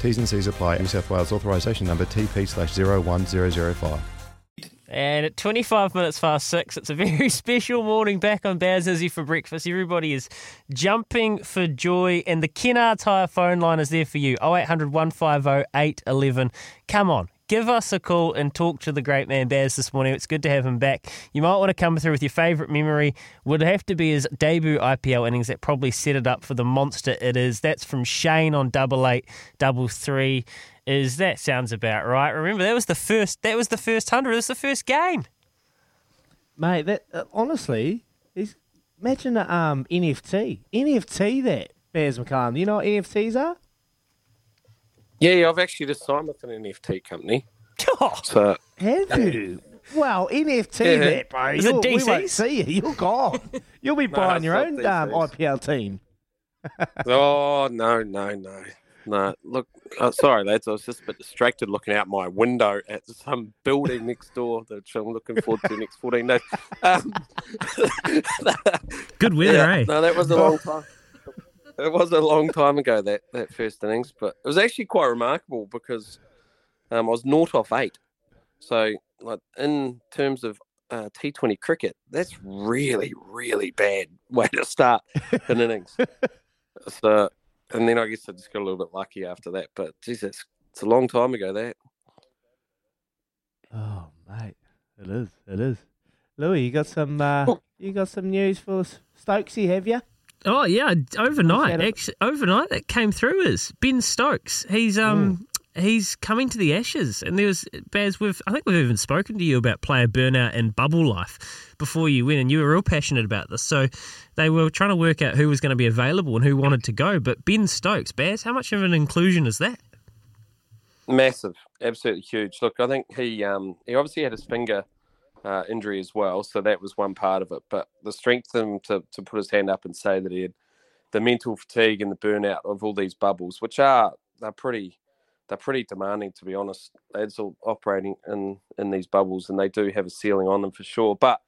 T's and C's apply. New South Wales authorisation number TP slash 01005. And at 25 minutes past six, it's a very special morning back on Izzy for breakfast. Everybody is jumping for joy, and the Kennards Hire phone line is there for you 0800 150 811. Come on, give us a call and talk to the great man Baz this morning. It's good to have him back. You might want to come through with your favourite memory. Would have to be his debut IPL innings that probably set it up for the monster it is. That's from Shane on double eight, double three. Is that sounds about right? Remember that was the first. That was the first hundred. It was the first game. Mate, that uh, honestly is imagine a um, NFT. NFT that Baz McCullum. Do you know what NFTs are? Yeah, yeah, I've actually just signed with an NFT company. So Have you? Well, NFT Yeah. that, bro. Is it You'll- We won't see you. You're gone. You'll be No, buying your own not um, IPL team. oh no, no, no, no. Look, uh, sorry, lads. I was just a bit distracted looking out my window at some building next door that I'm looking forward to the next 14 days. Um, Good weather, yeah, eh? No, that was a long time. It was a long time ago that that first innings, but it was actually quite remarkable because um, I was naught off eight. So, like in terms of uh, T20 cricket, that's really, really bad way to start an innings. so, and then I guess I just got a little bit lucky after that. But Jesus, it's a long time ago that. Oh, mate, it is. It is. Louis, you got some. Uh, you got some news for us, Stokesy? Have you? Oh yeah, overnight. Actually, overnight that came through is Ben Stokes. He's um he's coming to the Ashes, and there was Baz. We've I think we've even spoken to you about player burnout and bubble life before you went, and you were real passionate about this. So they were trying to work out who was going to be available and who wanted to go. But Ben Stokes, Baz, how much of an inclusion is that? Massive, absolutely huge. Look, I think he um, he obviously had his finger uh, injury as well, so that was one part of it. But the strength of him to, to put his hand up and say that he had the mental fatigue and the burnout of all these bubbles, which are they're pretty they're pretty demanding to be honest. Lads all operating in in these bubbles, and they do have a ceiling on them for sure. But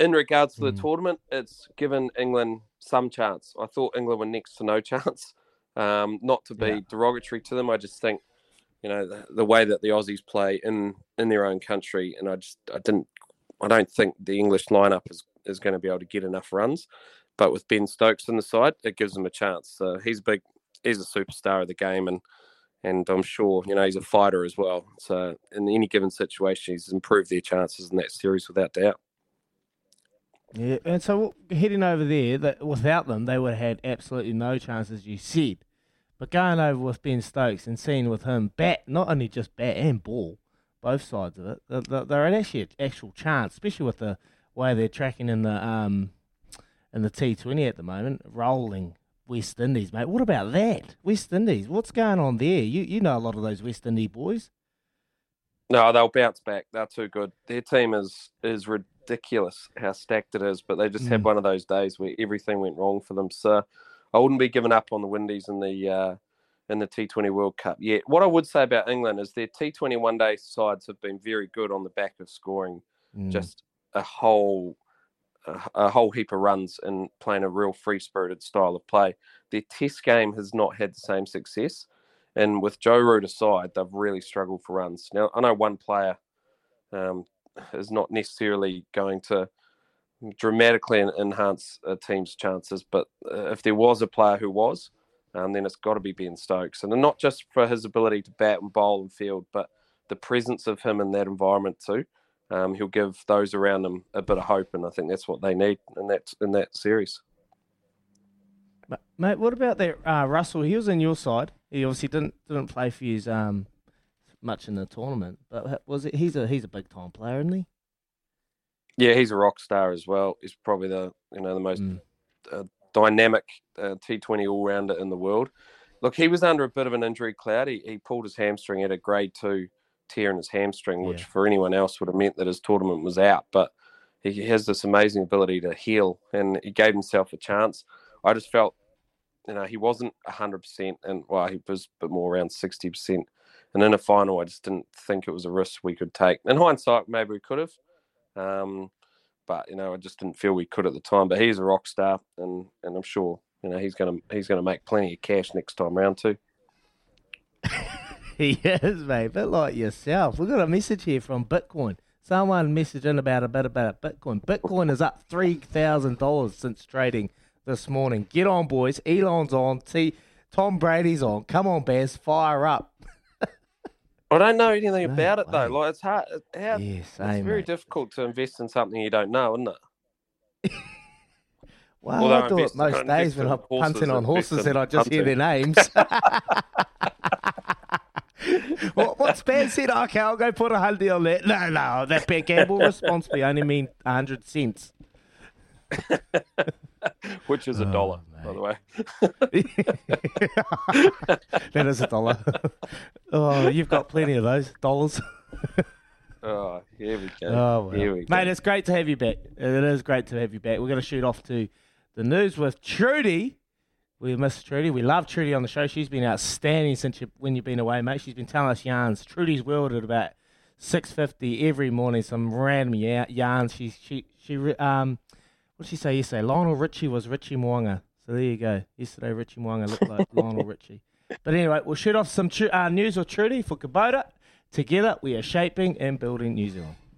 in regards to the Mm. tournament, it's given England some chance. I thought England were next to no chance. Um, not to be Yeah. derogatory to them, I just think you know the, the way that the Aussies play in in their own country, and I just I didn't I don't think the English lineup is is going to be able to get enough runs. But with Ben Stokes on the side, it gives him a chance. So he's big. He's a superstar of the game, and and I'm sure you know he's a fighter as well. So in any given situation, he's improved their chances in that series without doubt. Yeah, and so heading over there, that without them, they would have had absolutely no chance, as you said. But going over with Ben Stokes and seeing with him bat, not only just bat and ball, both sides of it, they're, they're- an actually actual chance, especially with the way they're tracking in the um in the T Twenty at the moment, rolling West Indies, mate. What about that, West Indies? What's going on there? You you know a lot of those West Indies boys. No, they'll bounce back. They're too good. Their team is is ridiculous how stacked it is, but they just had Mm. one of those days where everything went wrong for them. So I wouldn't be giving up on the Windies in the uh, in the T20 World Cup yet. What I would say about England is their T20 one day sides have been very good on the back of scoring Mm. just a whole a, a whole heap of runs and playing a real free spirited style of play. Their Test game has not had the same success, and with Joe Root aside, they've really struggled for runs. Now I know one player um, is not necessarily going to dramatically enhance a team's chances, but uh, if there was a player who was, um, then it's got to be Ben Stokes, and not just for his ability to bat and bowl and field, but the presence of him in that environment too. Um, he'll give those around him a bit of hope, and I think that's what they need in that in that series. But, mate, what about that uh, Russell? He was in your side. He obviously didn't didn't play for you um, much in the tournament, but was it? He's a he's a big time player, isn't he? Yeah, he's a rock star as well. He's probably the you know the most Mm. uh, dynamic uh, T20 all rounder in the world. Look, he was under a bit of an injury cloud. He, he pulled his hamstring at a grade two tear in his hamstring, which Yeah. for anyone else would have meant that his tournament was out. But he has this amazing ability to heal, and he gave himself a chance. I just felt, you know, he wasn't hundred percent, and well, he was a bit more around sixty percent. And in a final, I just didn't think it was a risk we could take. In hindsight, maybe we could have. Um, but you know, I just didn't feel we could at the time. But he's a rock star, and and I'm sure you know he's gonna he's gonna make plenty of cash next time round too. He is, mate. A bit like yourself. We've got a message here from Bitcoin. Someone messaged in about a bit about Bitcoin. Bitcoin is up three thousand dollars since trading this morning. Get on, boys. Elon's on. T. Tom Brady's on. Come on, Baz. Fire up. I don't know anything No about it though. Like it's hard. it- How, Yeah, it's very mate. difficult to invest in something you don't know, isn't it? Well, Although I do it most days when I'm punting on horses and I just hear their names. what, what's Ben said? Okay, I'll go put a hundred on that. No, no, that bet gamble responsibly only mean a hundred cents. Which is a Oh, dollar, by the way. that is a dollar. Oh, you've got plenty of those dollars. Oh, here we go. Oh, well. Here we go. Mate, it's great to have you back. It is great to have you back. We're going to shoot off to the news with Trudy. We miss Trudy. We love Trudy on the show. She's been outstanding since you, when you've been away, mate. She's been telling us yarns. Trudy's World at about six fifty every morning. Some random ya- yarns. She she she um, what did she say yesterday? Lionel Richie was Richie Mo'unga. So there you go. Yesterday, Richie Mo'unga looked like Lionel Richie. But anyway, we'll shoot off some tru- uh, news or Trudy for Kubota. Together, we are shaping and building New Zealand.